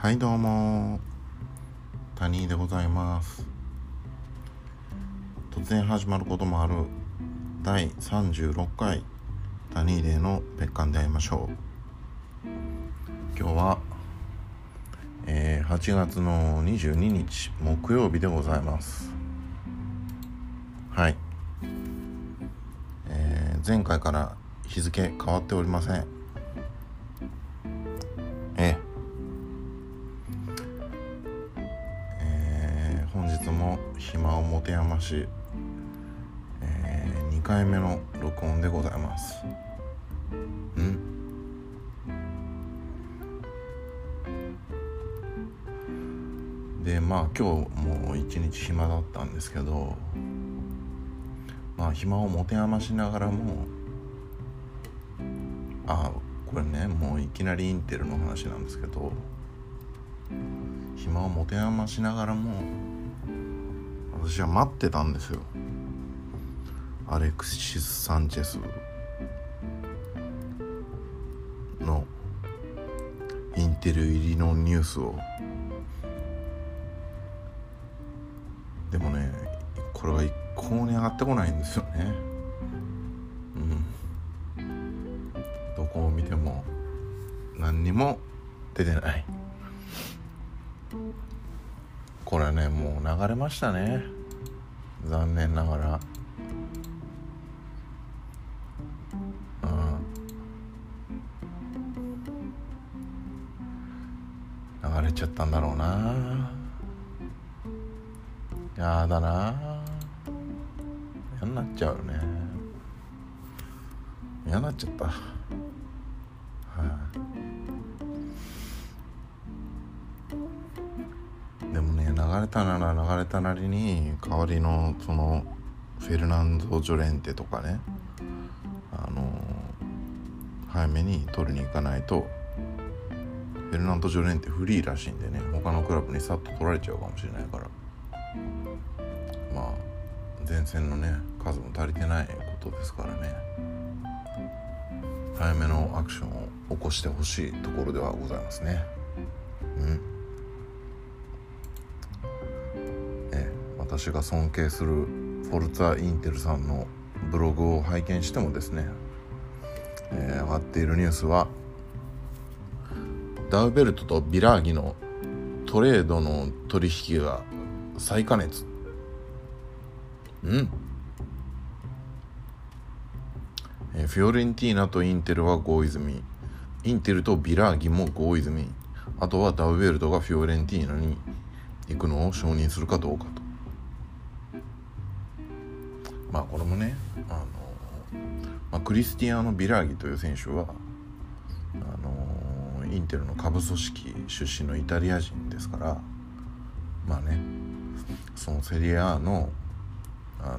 はいどうも。谷井でございます。突然始まることもある。第36回。谷井での別館で会いましょう。今日は、えー、8月の22日木曜日でございます。はい、えー、前回から日付変わっておりません。暇を持て余し、えー、2回目の録音でございます。ん？でまあ今日もう一日暇だったんですけどまあ暇を持て余しながらもあこれねもういきなりインテルの話なんですけど暇を持て余しながらも私は待ってたんですよ。アレクシス・サンチェス。のインテル入りのニュースを。でもねこれが一向に上がってこないんですよね。うん。どこを見ても何にも出てない。これねもう流れましたね。残念ながら。うん。流れちゃったんだろうな。やだな。嫌になっちゃうね。嫌になっちゃった。たなら流れたなりに代わりのそのフェルナンド・ジョレンテとかねあの早めに取りに行かないとフェルナンド・ジョレンテフリーらしいんでね他のクラブにさっと取られちゃうかもしれないから。まあ前線のね数も足りてないことですからね。早めのアクションを起こしてほしいところではございますね。うん。私が尊敬するフォルツァ・インテルさんのブログを拝見してもですね、えー、上がっているニュースはダウベルトとビラーギのトレードの取引が再加熱。うん。えフィオレンティーナとインテルは合意済みインテルとビラーギも合意済みあとはダウベルトがフィオレンティーナに行くのを承認するかどうかと。まあこれもねあの、まあ、クリスティアーノ・ビラーギという選手はあのインテルの下部組織出身のイタリア人ですからまあねそのセリアのあの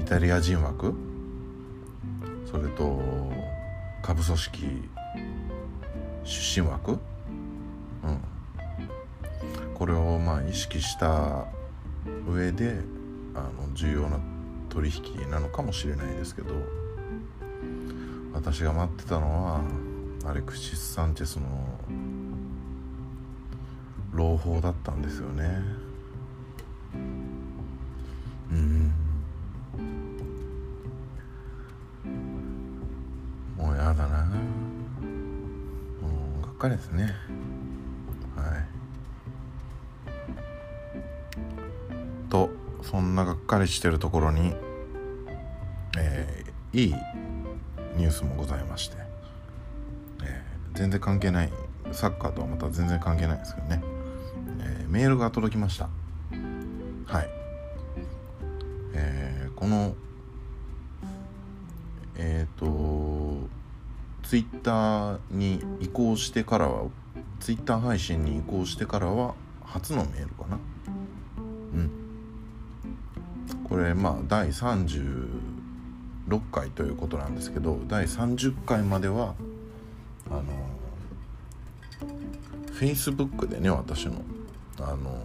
イタリア人枠それと下部組織出身枠、うん、これをまあ意識した上であの重要な取引なのかもしれないですけど私が待ってたのはアレクシス・サンチェスの朗報だったんですよね。うん。もうやだな。もうがっかりですね。かりしてるところにえー、いいニュースもございまして、えー、全然関係ないサッカーとはまた全然関係ないですけどね、えー、メールが届きました。はい。えー、このえっ、ー、とツイッターに移行してからはツイッター配信に移行してからは初のメールかな。これまあ第36回ということなんですけど第30回まではあの Facebook でね私のあの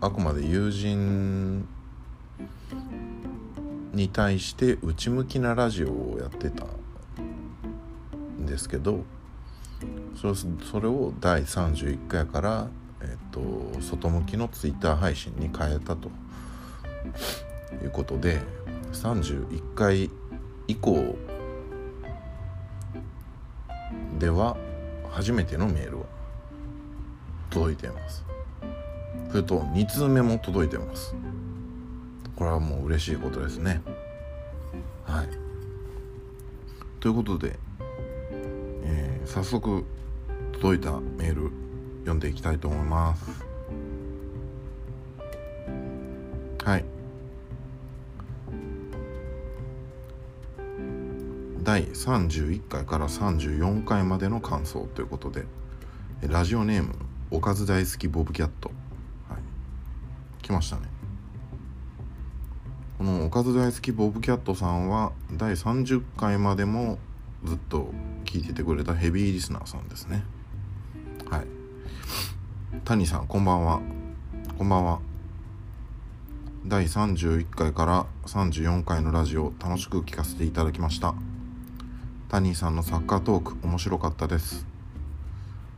あくまで友人に対して内向きなラジオをやってたんですけどそれそれを第31回から、えっと外向きのツイッター配信に変えたと。いうことで31回以降では初めてのメールが届いています。それと2通目も届いてます。これはもう嬉しいことですね。はい。ということで、えー早速届いたメール読んでいきたいと思います。はい。第31回から34回までの感想ということでラジオネームおかず大好きボブキャット、はい、来ましたね。このおかず大好きボブキャットさんは第30回までもずっと聞いててくれたヘビーリスナーさんですね。はい。谷さんこんばんは。こんばんは。第31回から34回のラジオ楽しく聞かせていただきました。タニーさんのサッカートーク面白かったです。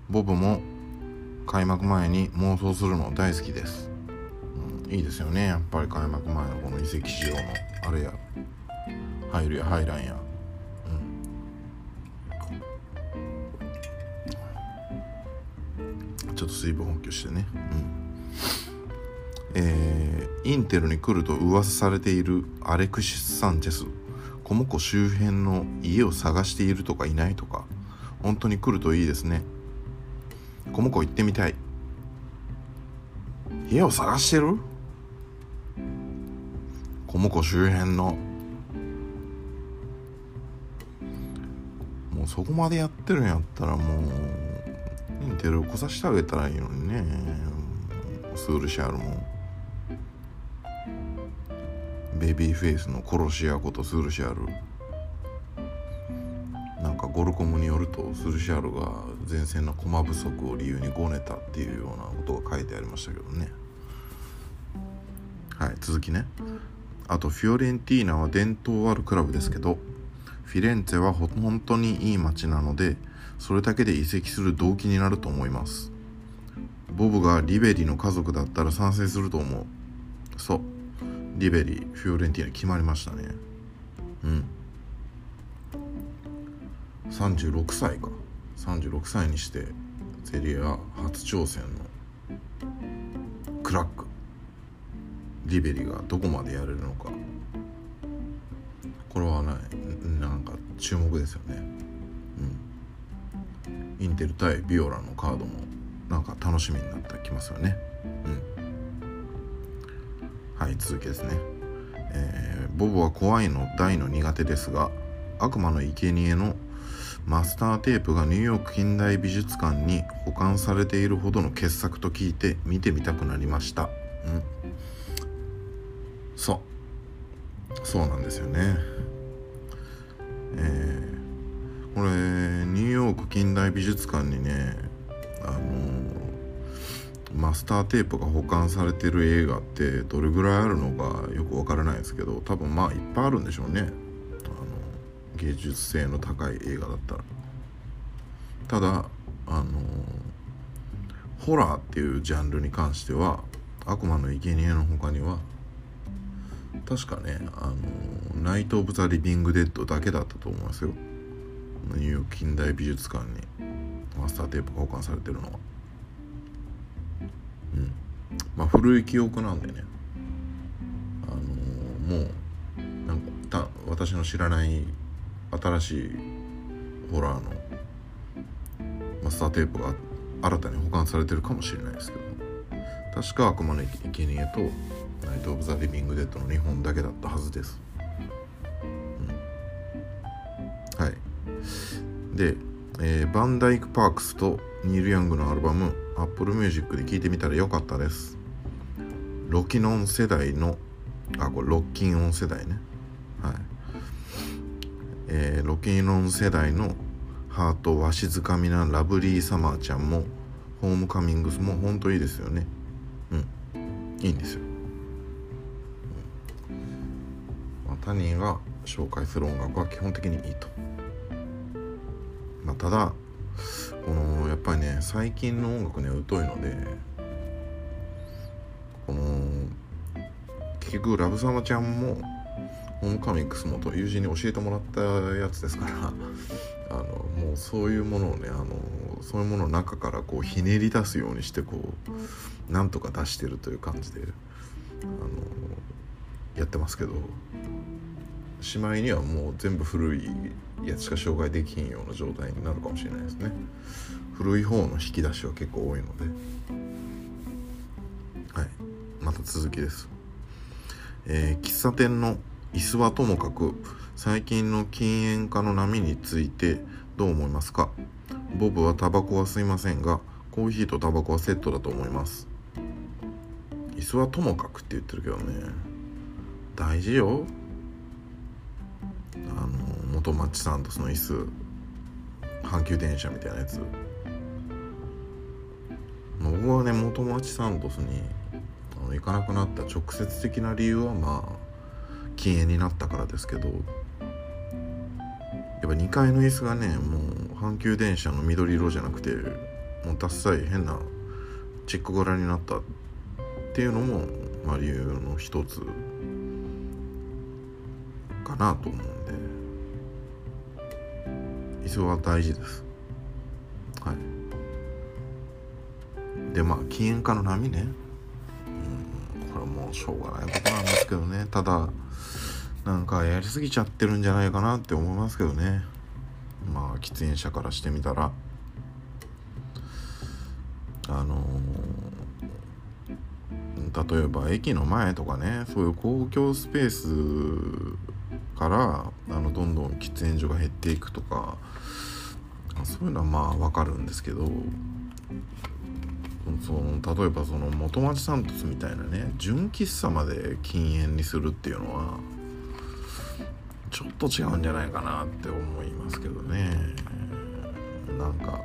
ボブも開幕前に妄想するの大好きです、うん、いいですよね。やっぱり開幕前のこの移籍市場の。あれや。入るや入らんや。ちょっと水分補給してね。うん。えーインテルに来ると噂されているアレクシス・サンチェス。コモ湖周辺の家を探しているとかいないとか。本当に来るといいですね。コモ湖行ってみたい。家を探してる？コモ湖周辺の。もうそこまでやってるんやったらもうインテルを来さしてあげたらいいのにね。スールシャールも。ベビーフェイスの殺し屋ことスルシャールなんかゴルコムによるとスルシャールが前線の駒不足を理由にごねたっていうようなことが書いてありましたけどね。はい続きね。あとフィオレンティーナは伝統あるクラブですけどフィレンツェは本当にいい街なのでそれだけで移籍する動機になると思います。ボブがリベリの家族だったら賛成すると思う。そう。リベリフィオレンティーナ決まりましたね。うん。36歳か。36歳にしてセリア初挑戦のクラック。リベリがどこまでやれるのか。これはねなんか注目ですよね。うん。インテル対ビオラのカードもなんか楽しみになってきますよね。い続きですね。えーボブは怖いの大の苦手ですが悪魔の生贄のマスターテープがニューヨーク近代美術館に保管されているほどの傑作と聞いて見てみたくなりました。うん。そう。そうなんですよね。えーこれニューヨーク近代美術館にねあのマスターテープが保管されてる映画ってどれぐらいあるのかよくわからないですけど多分まあいっぱいあるんでしょうね。あの芸術性の高い映画だったら。ただあのホラーっていうジャンルに関しては悪魔の生贄の他には確かねあのナイト・オブ・ザ・リビング・デッドだけだったと思いますよ。ニューヨーク近代美術館にマスターテープが保管されてるのは。うん。まあ古い記憶なんでね。あのもうなんかた私の知らない新しいホラーのマスターテープが新たに保管されてるかもしれないですけど確か悪魔の生贄とナイト・オブ・ザ・リビング・デッドの2本だけだったはずです、うん、はい。で、えーバンダイク・パークスとニール・ヤングのアルバム Apple Music で聴いてみたらよかったです。ロキノン世代のあこれロッキンオン世代ね。はい。えーロキノン世代のハートわしづかみなラブリーサマーちゃんもホームカミングスも本当いいですよね。うん。いいんですよ、うん。まあ、他人が紹介する音楽は基本的にいいと、まあ、ただこのやっぱりね最近の音楽ね疎いのでこの結局ラブサマちゃんもホームカミックスもと友人に教えてもらったやつですから あのもうそういうものをねあのそういうものの中からこうひねり出すようにしてこうなんとか出してるという感じであのやってますけどしまいにはもう全部古いやつしか紹介できひんような状態になるかもしれないですね。古い方の引き出しは結構多いので。はい。また続きです。えー、喫茶店の椅子はともかく最近の禁煙化の波についてどう思いますか？ボブはタバコは吸いませんがコーヒーとタバコはセットだと思います。椅子はともかくって言ってるけどね。大事よ。あ元町サントスの椅子阪急電車みたいなやつ。僕はね元町サントスにあの行かなくなった直接的な理由はまあ禁煙になったからですけどやっぱ2階の椅子がねもう阪急電車の緑色じゃなくてもうダッサい変なチック柄になったっていうのも、まあ、理由の一つかなと思う。んで椅子は大事です。はい。でまあ禁煙化の波ね。うんこれもうしょうがないことなんですけどね。ただなんかやりすぎちゃってるんじゃないかなって思いますけどね。まあ喫煙者からしてみたら。あのー、例えば駅の前とかねそういう公共スペースからあのどんどん喫煙所が減っていくとかそういうのはまあ分かるんですけどその例えばその元町サントスみたいなね純喫茶まで禁煙にするっていうのはちょっと違うんじゃないかなって思いますけどね。なんか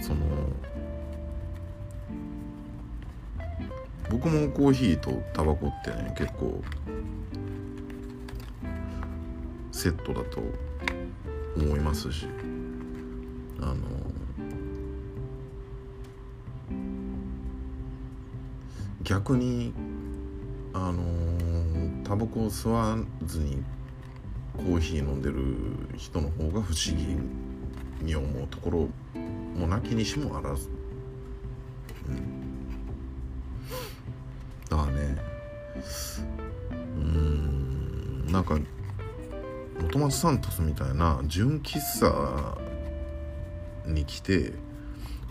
その僕もコーヒーとタバコってね結構セットだと思いますしあの逆にあのタバコを吸わずにコーヒー飲んでる人の方が不思議に思うところもなきにしもあらず、うん、だからね。うん。なんか元町サントスみたいな純喫茶に来て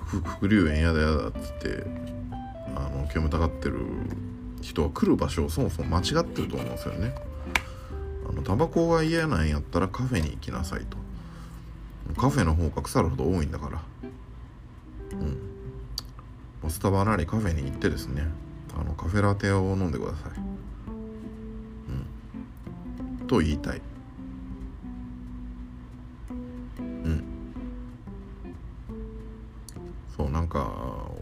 副流炎やだやだっつってあの煙たがってる人は来る場所をそもそも間違ってると思うんですよね。あのタバコが嫌なんやったらカフェに行きなさいと。カフェの方が腐るほど多いんだから。うん。スタバなりカフェに行ってですね。あのカフェラテを飲んでください。うん。と言いたい。か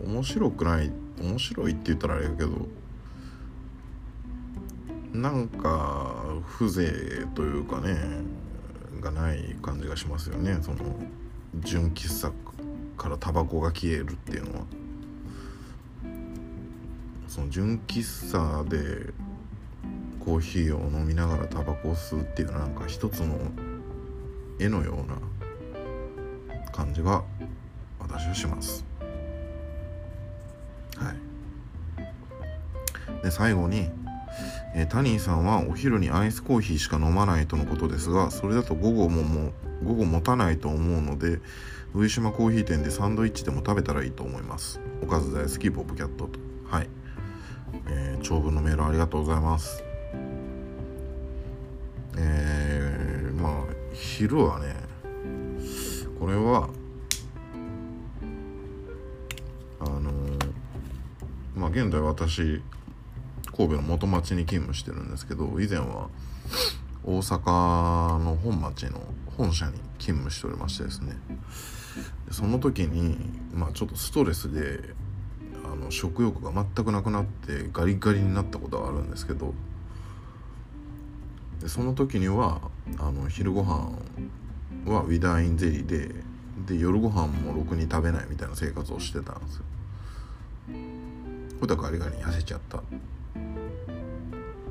面白くない面白いって言ったらあれやけどなんか風情というかねがない感じがしますよね。その純喫茶からタバコが消えるっていうのは。その純喫茶でコーヒーを飲みながらタバコを吸うっていうなんか一つの絵のような感じが私はします。はい。で最後にえー、タニーさんはお昼にアイスコーヒーしか飲まないとのことですがそれだと午後もも午後持たないと思うので上島コーヒー店でサンドイッチでも食べたらいいと思います。おかず大好きポップキャットと。はい、えー、長文のメールありがとうございます。えー、まあ昼はねこれはあ現在私神戸の元町に勤務してるんですけど以前は大阪の本町の本社に勤務しておりましてですね。その時にまあちょっとストレスであの食欲が全くなくなってガリガリになったことがあるんですけどでその時にはあの昼ご飯はウィダーインゼリーでで夜ご飯もろくに食べないみたいな生活をしてたんですよ。ほだガリガリ痩せちゃったう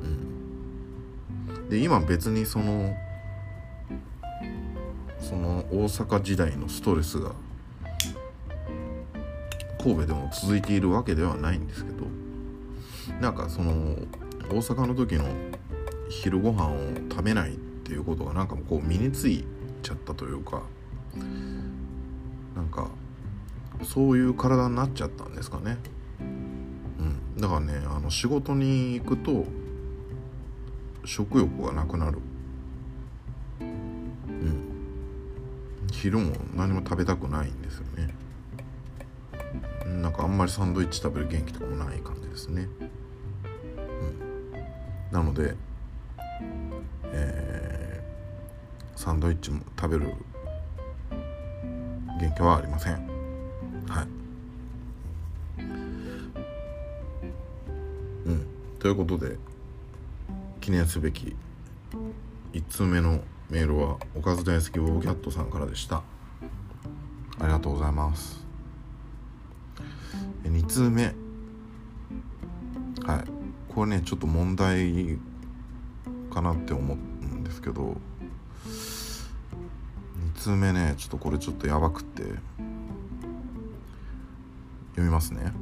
んで今別にそのその大阪時代のストレスが神戸でも続いているわけではないんですけどなんかその大阪の時の昼ご飯を食べないっていうことがなんかこう身についちゃったというかなんかそういう体になっちゃったんですかね。だからねあの仕事に行くと食欲がなくなる。うん、昼も何も食べたくないんですよね。なんかあんまりサンドイッチ食べる元気とかもない感じですね。うん、なので、えー、サンドイッチも食べる元気はありません。いうことで記念すべき1通目のメールはおかず大好きボブキャットさんからでした。ありがとうございます。2通目。はい。これねちょっと問題かなって思うんですけど。2通目ねちょっとこれちょっとやばくって。読みますね。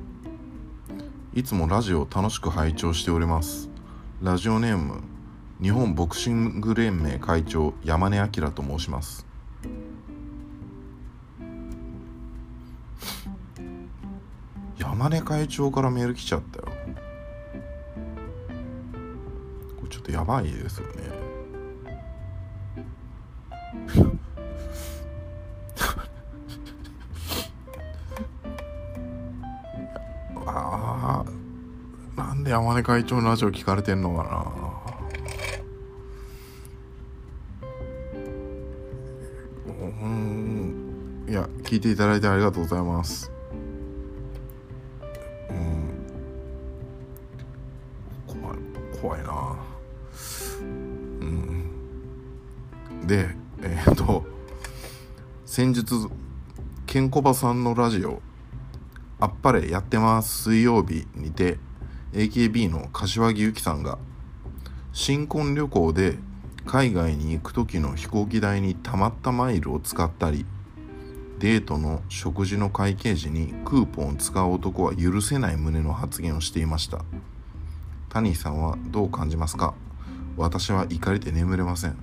いつもラジオ楽しく拝聴しております。ラジオネーム日本ボクシング連盟会長山根明と申します。山根会長からメール来ちゃったよ。これちょっとやばいですよね。なんで山根会長のラジオ聞かれてんのかな？うん。いや聞いていただいてありがとうございます。うん。怖い怖いな。うん。でえっ、と先日ケンコバさんのラジオ「あっぱれやってます。水曜日」にて AKB の柏木由紀さんが新婚旅行で海外に行く時の飛行機代にたまったマイルを使ったりデートの食事の会計時にクーポンを使う男は許せない旨の発言をしていました。タニーさんはどう感じますか？私は怒りで眠れません。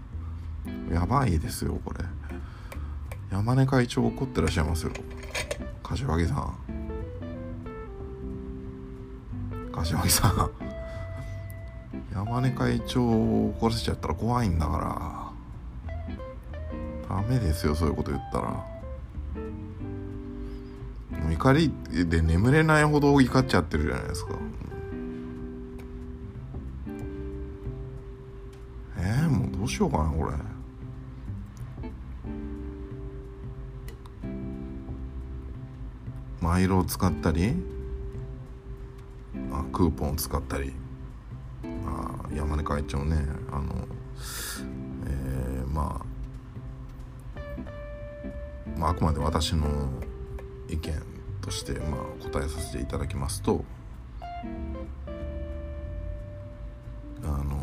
やばいですよこれ。山根会長怒ってらっしゃいますよ。柏木さん。柏木さん。山根会長を怒らせちゃったら怖いんだから。ダメですよそういうこと言ったら。怒りで眠れないほど怒っちゃってるじゃないですか。えー、もうどうしようかなこれ。マイルを使ったりあクーポンを使ったりあ山根会長ねあのえー、まあまああくまで私の意見としてまあ答えさせていただきますとあの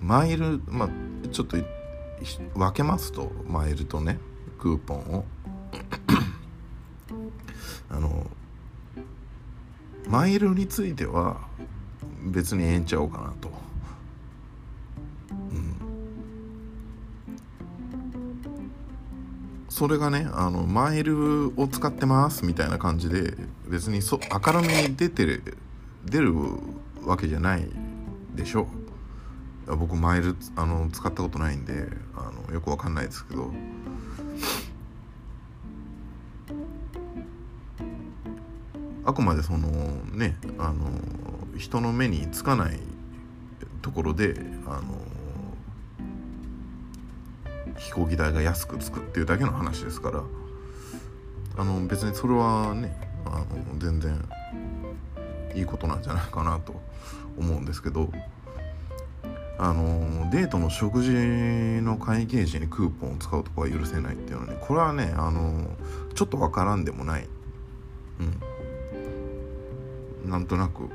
マイルまあちょっと分けますとマイルとねクーポンを。あのマイルについては別にええんちゃうかなと。うん、それがねあのマイルを使ってますみたいな感じで別にそ明るめに出てる出るわけじゃないでしょ。僕マイルあの使ったことないんであのよくわかんないですけど。あくまでそのねあの人の目につかないところであの飛行機代が安くつくっていうだけの話ですからあの別にそれはねあの全然いいことなんじゃないかなと思うんですけどあのデートの食事の会計時にクーポンを使うとかは許せないっていうのはねこれはねあのちょっとわからんでもない。うん。なんとなく。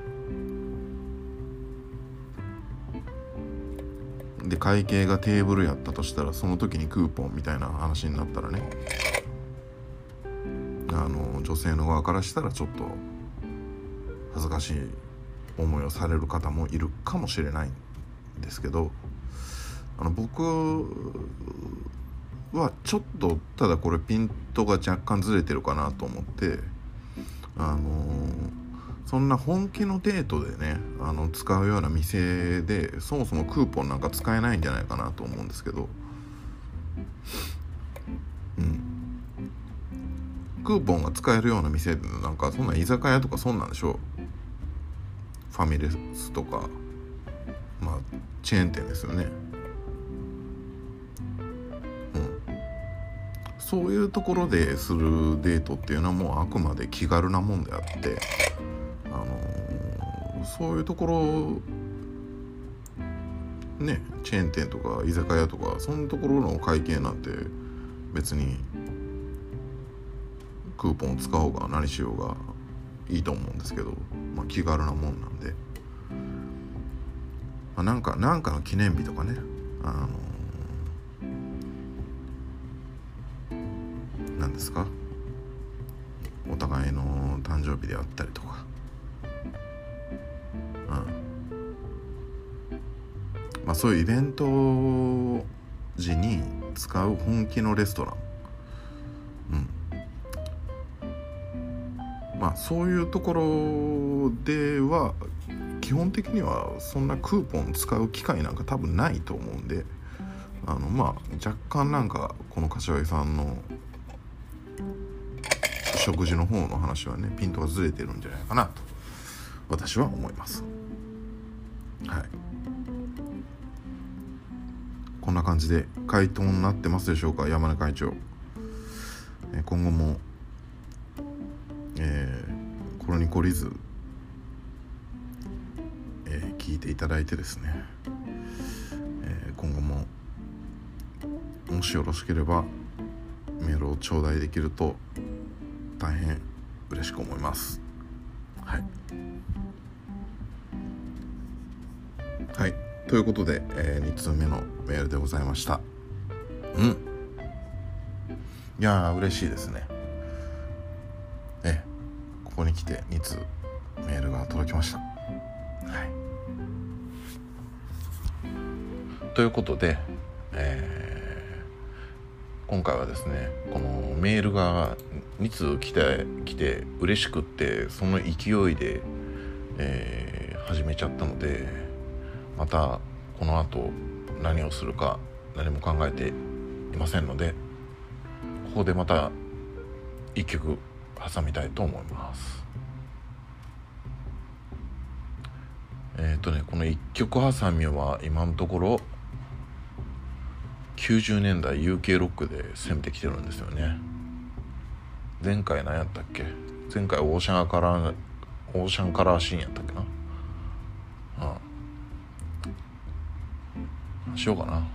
で会計がテーブルやったとしたらその時にクーポンみたいな話になったらね。あの女性の側からしたらちょっと恥ずかしい思いをされる方もいるかもしれないんですけどあの僕はちょっとただこれピントが若干ずれてるかなと思ってあのそんな本気のデートでねあの使うような店でそもそもクーポンなんか使えないんじゃないかなと思うんですけど。うん。クーポンが使えるような店でなんかそんな居酒屋とかそんなんでしょ？ファミレスとか。まあチェーン店ですよね。そういうところでするデートっていうのはもうあくまで気軽なもんであって、そういうところねチェーン店とか居酒屋とかそんなところの会計なんて別にクーポンを使おうが何しようがいいと思うんですけど、まあ、気軽なもんなんで、まあ、なんかなんかの記念日とかねあの何ですか？お互いの誕生日であったりとか、あ、そういうイベント時に使う本気のレストラン。うん。まあそういうところでは基本的にはそんなクーポン使う機会なんか多分ないと思うんで。あのまあ若干なんかこの柏木さんの食事の方の話はねピントがずれてるんじゃないかなと私は思います。はい。んな感じで回答になってますでしょうか？山根会長。今後もえー、コロニコリズ、えー、聞いていただいてですね、えー、今後ももしよろしければメールを頂戴できると大変嬉しく思います。はい。ということで、えー、2通目のメールでございました。うん。いやー嬉しいですね。えここに来て2通メールが届きました。はい、ということで、えー、今回はですねこのメールが2通来て来て嬉しくってその勢いで、えー、始めちゃったのでまたこの後何をするか何も考えていませんのでここでまた1曲挟みたいと思います。えっ、ー、とねこの一曲挟みは今のところ90年代 UK ロックで攻めてきてるんですよね。前回何やったっけ？前回オーシャンカラーオーシャンカラーシーンやったっけな？しようかな。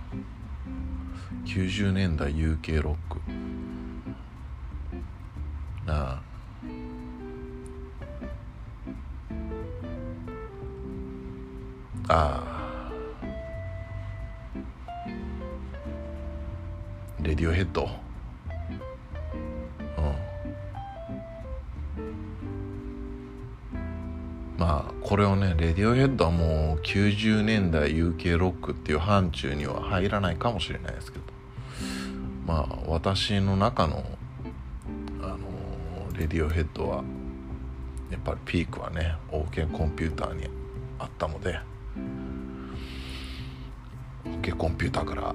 90年代 UK ロック。なああ。レディオヘッド。うん。まあ。これをねレディオヘッドはもう90年代 UK ロックっていう範疇には入らないかもしれないですけど。まあ私の中のあのレディオヘッドはやっぱりピークはね OK コンピューターにあったので OK コンピューターから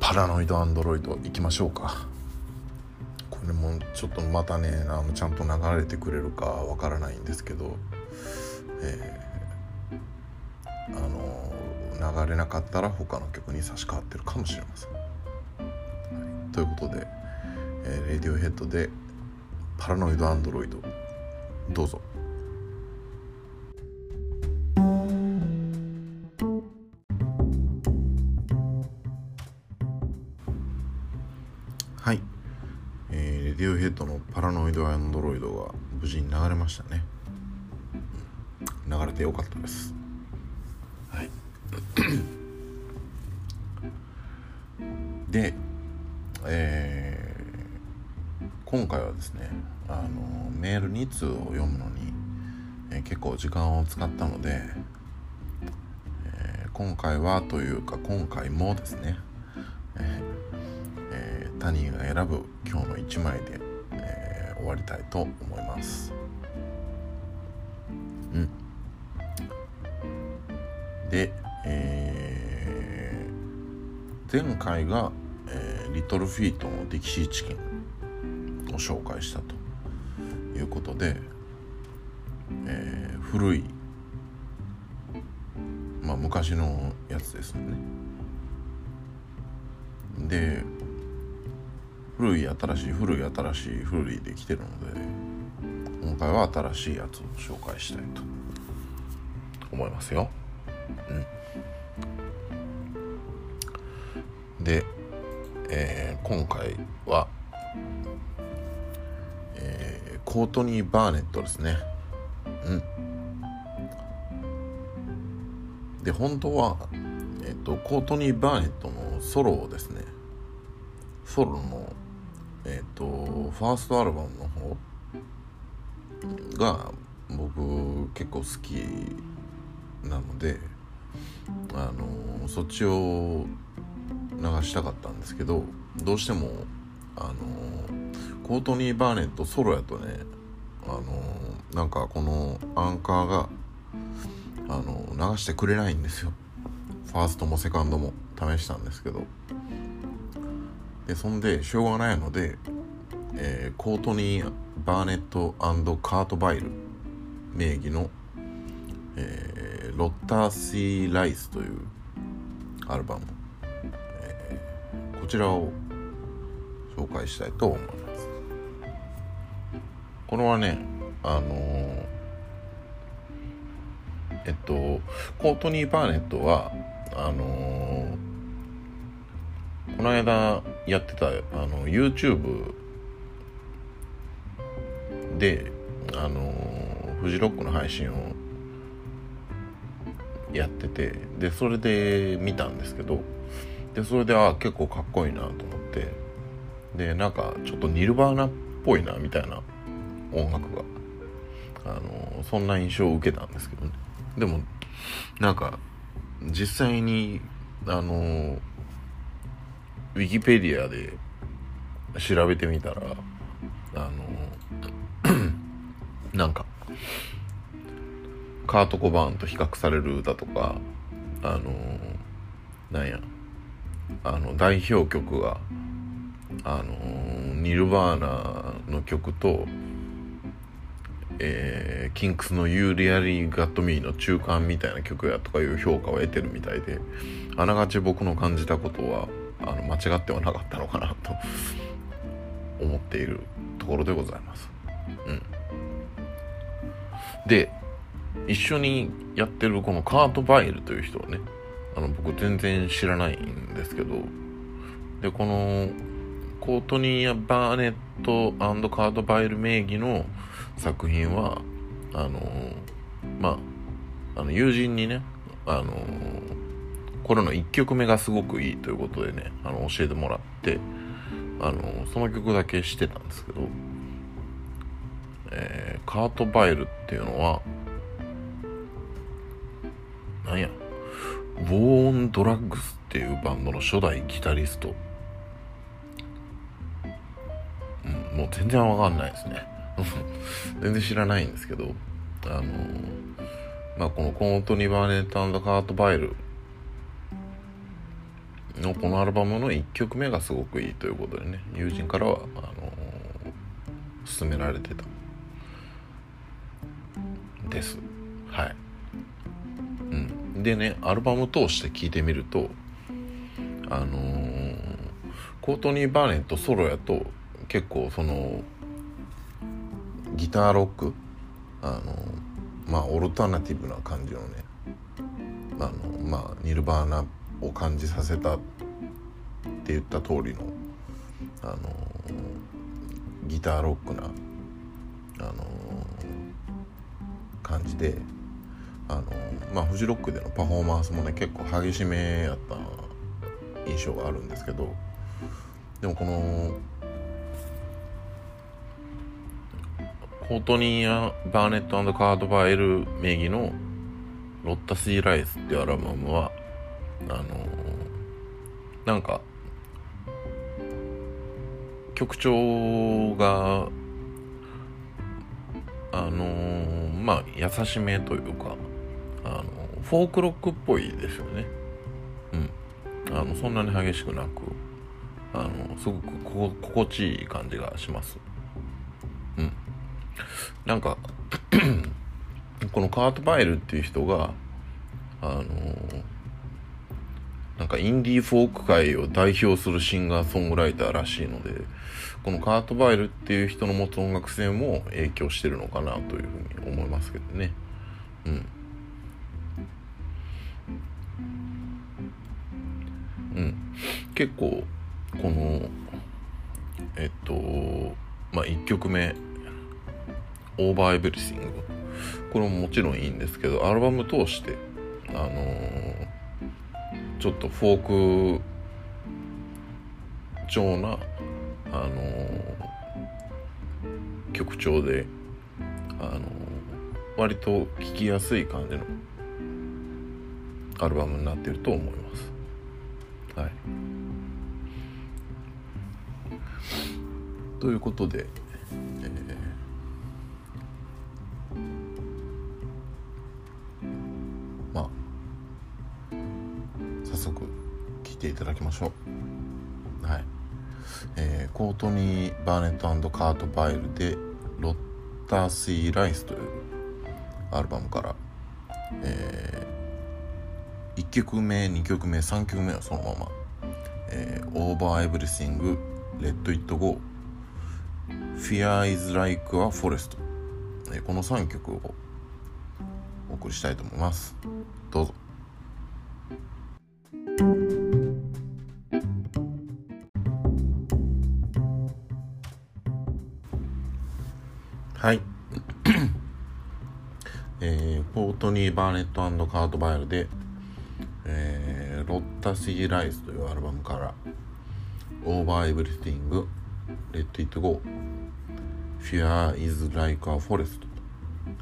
パラノイドアンドロイド行きましょうか。これもちょっとまたねあのちゃんと流れてくれるかわからないんですけど、えー、あの流れなかったら他の曲に差し替わってるかもしれません。はい、ということで、えー、レディオヘッドで「パラノイド・アンドロイド」どうぞ。はい、えー、レディオヘッドの「パラノイド・アンドロイド」が無事に流れましたね。れてよかったです。はい。でえー、今回はですねあのメール2通を読むのに、えー、結構時間を使ったので、えー、今回はというか今回もですね、ええー、他人が選ぶ今日の1枚で、えー、終わりたいと思いますで、えー、前回が、えー、リトルフィートのディキシーチキンを紹介したということで、えー、古いまあ昔のやつですねで古い新しい古い新しい古いで来てるので今回は新しいやつを紹介したいと思いますよ。で、えー、今回はえコートニー・バーネットですね。うん。で本当はえっとコートニー・バーネットのソロをですねソロのえっとファーストアルバムの方が僕結構好きなのであのそっちを流したかったんですけどどうしてもあのコートニー・バーネットソロやとねあのなんかこのアンカーがあの流してくれないんですよ。ファーストもセカンドも試したんですけど。でそんでしょうがないので、えー、コートニー・バーネットカート・バイル名義の、えー、ロッター・シー・ライスというアルバム、こちらを紹介したいと思います。これはねあの、えっとコートニー・バーネットはあの、この間やってたあの YouTube であの、フジロックの配信をやっててでそれで見たんですけどでそれであ結構かっこいいなと思って。でなんかちょっとニルバーナっぽいなみたいな音楽が。あのそんな印象を受けたんですけどね。でもなんか実際にあのウィキペディアで調べてみたらあの なんかカート・コバーンと比較される歌とかあのなんや。あの代表曲があのニルバーナの曲とえー、キンクスの「ユーリアリー・ガット・ミー」の中間みたいな曲やとかいう評価を得てるみたいであながち僕の感じたことはあの間違ってはなかったのかなと思っているところでございます。うん、で一緒にやってるこのカート・バイルという人はねあの僕全然知らないんですけどでこのコートニー・バーネットカート・バイル名義の作品はあのまああの友人にねあのこれの1曲目がすごくいいということでねあの教えてもらってあのその曲だけしてたんですけど、えー、カート・バイルっていうのはなんや？ウォーン・ドラッグスっていうバンドの初代ギタリスト、うん、もう全然わかんないですね。全然知らないんですけどあのまあこのコートニバーネットカート・バイルのこのアルバムの1曲目がすごくいいということでね友人からはあの勧められてた。です。はい。でねアルバム通して聴いてみるとあのー、コートニー・バーネットソロやと結構そのギターロックあのまあオルタナティブな感じのねあのまあニルバーナを感じさせたって言った通りのあのギターロックな、あの、感じで、あの、まあフジロックでのパフォーマンスもね結構激しめやった印象があるんですけどでもこのコートニーやバーネットカードバイル名義のロッタ・シー・ライスっていうアルバムはあの、なんか曲調があの、まあ優しめというかあのフォークロックっぽいですよね。うん。あのそんなに激しくなくあのすごく心地いい感じがします。うん。なんか このカート・バイルっていう人があのなんかインディーフォーク界を代表するシンガーソングライターらしいのでこのカート・バイルっていう人の持つ音楽性も影響してるのかなというふうに思いますけどね。うん。うん結構このえっとまあ1曲目「オーバーエブリシング」これももちろんいいんですけどアルバム通してあのー、ちょっとフォーク調なあのー、曲調であのー、割と聴きやすい感じのアルバムになっていると思います。はい。ということで、えー、まあ早速聞いていただきましょう。はい。えー、コートニー・バーネットカート・バイルで「ロッター・シー・ライス」というアルバムから、えー、1曲目2曲目3曲目はそのまま「えー、Over Everything」「Let It Go」Fear is like a forest この3曲をお送りしたいと思います。どうぞ。はい。えー、ポートニー・バーネットカート・バイルで、タ・シー・ライスというアルバムから「Over Everything」「Let It Go」Fear is like a forest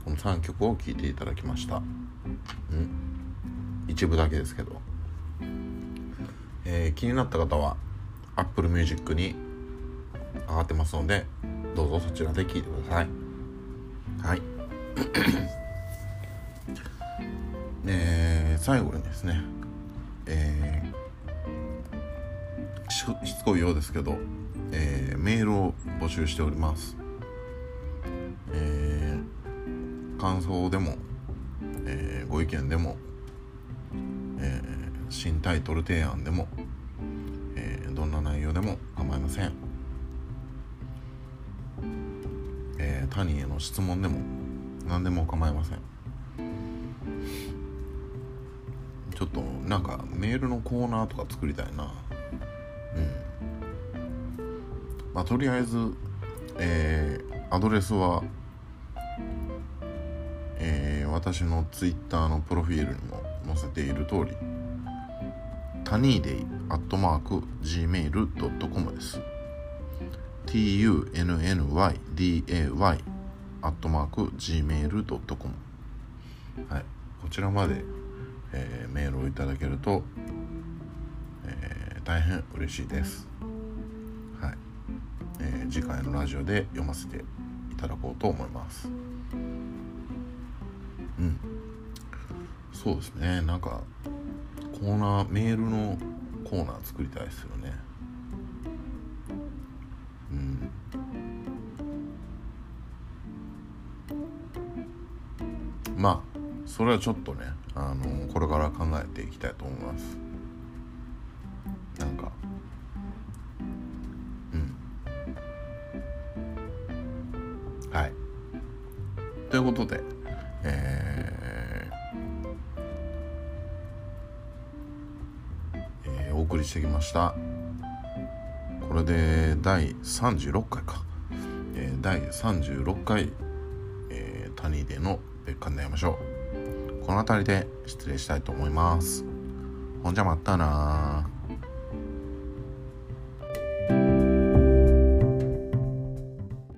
この3曲を聴いていただきました。うん。一部だけですけど、えー、気になった方は Apple Music に上がってますのでどうぞそちらで聴いてください。はい。えー、最後にですねえー、しつこいようですけど、えー、メールを募集しております。感想でも、えー、ご意見でも、えー、新タイトル提案でも、えー、どんな内容でも構いません、え他人への質問でも何でも構いません。なんかメールのコーナーとか作りたいな。うん。まあとりあえずえー、アドレスはえー、私のツイッターのプロフィールにも載せている通りタニーデイアットマーク gmail.com です。Tunnyday アットマーク gmail.com はい。こちらまで、えー、メールをいただけると、えー、大変嬉しいです。はい、えー、次回のラジオで読ませていただこうと思います。うん。そうですね。なんかコーナーメールのコーナー作りたいですよね。うん。まあそれはちょっとねあのこれから考えていきたいと思います。なんか。うん。はい。ということでえーえー、お送りしてきました。これで第36回か。第36回、えー、谷での別館で会いましょう。この辺りで失礼したいと思います。ほんじゃまたな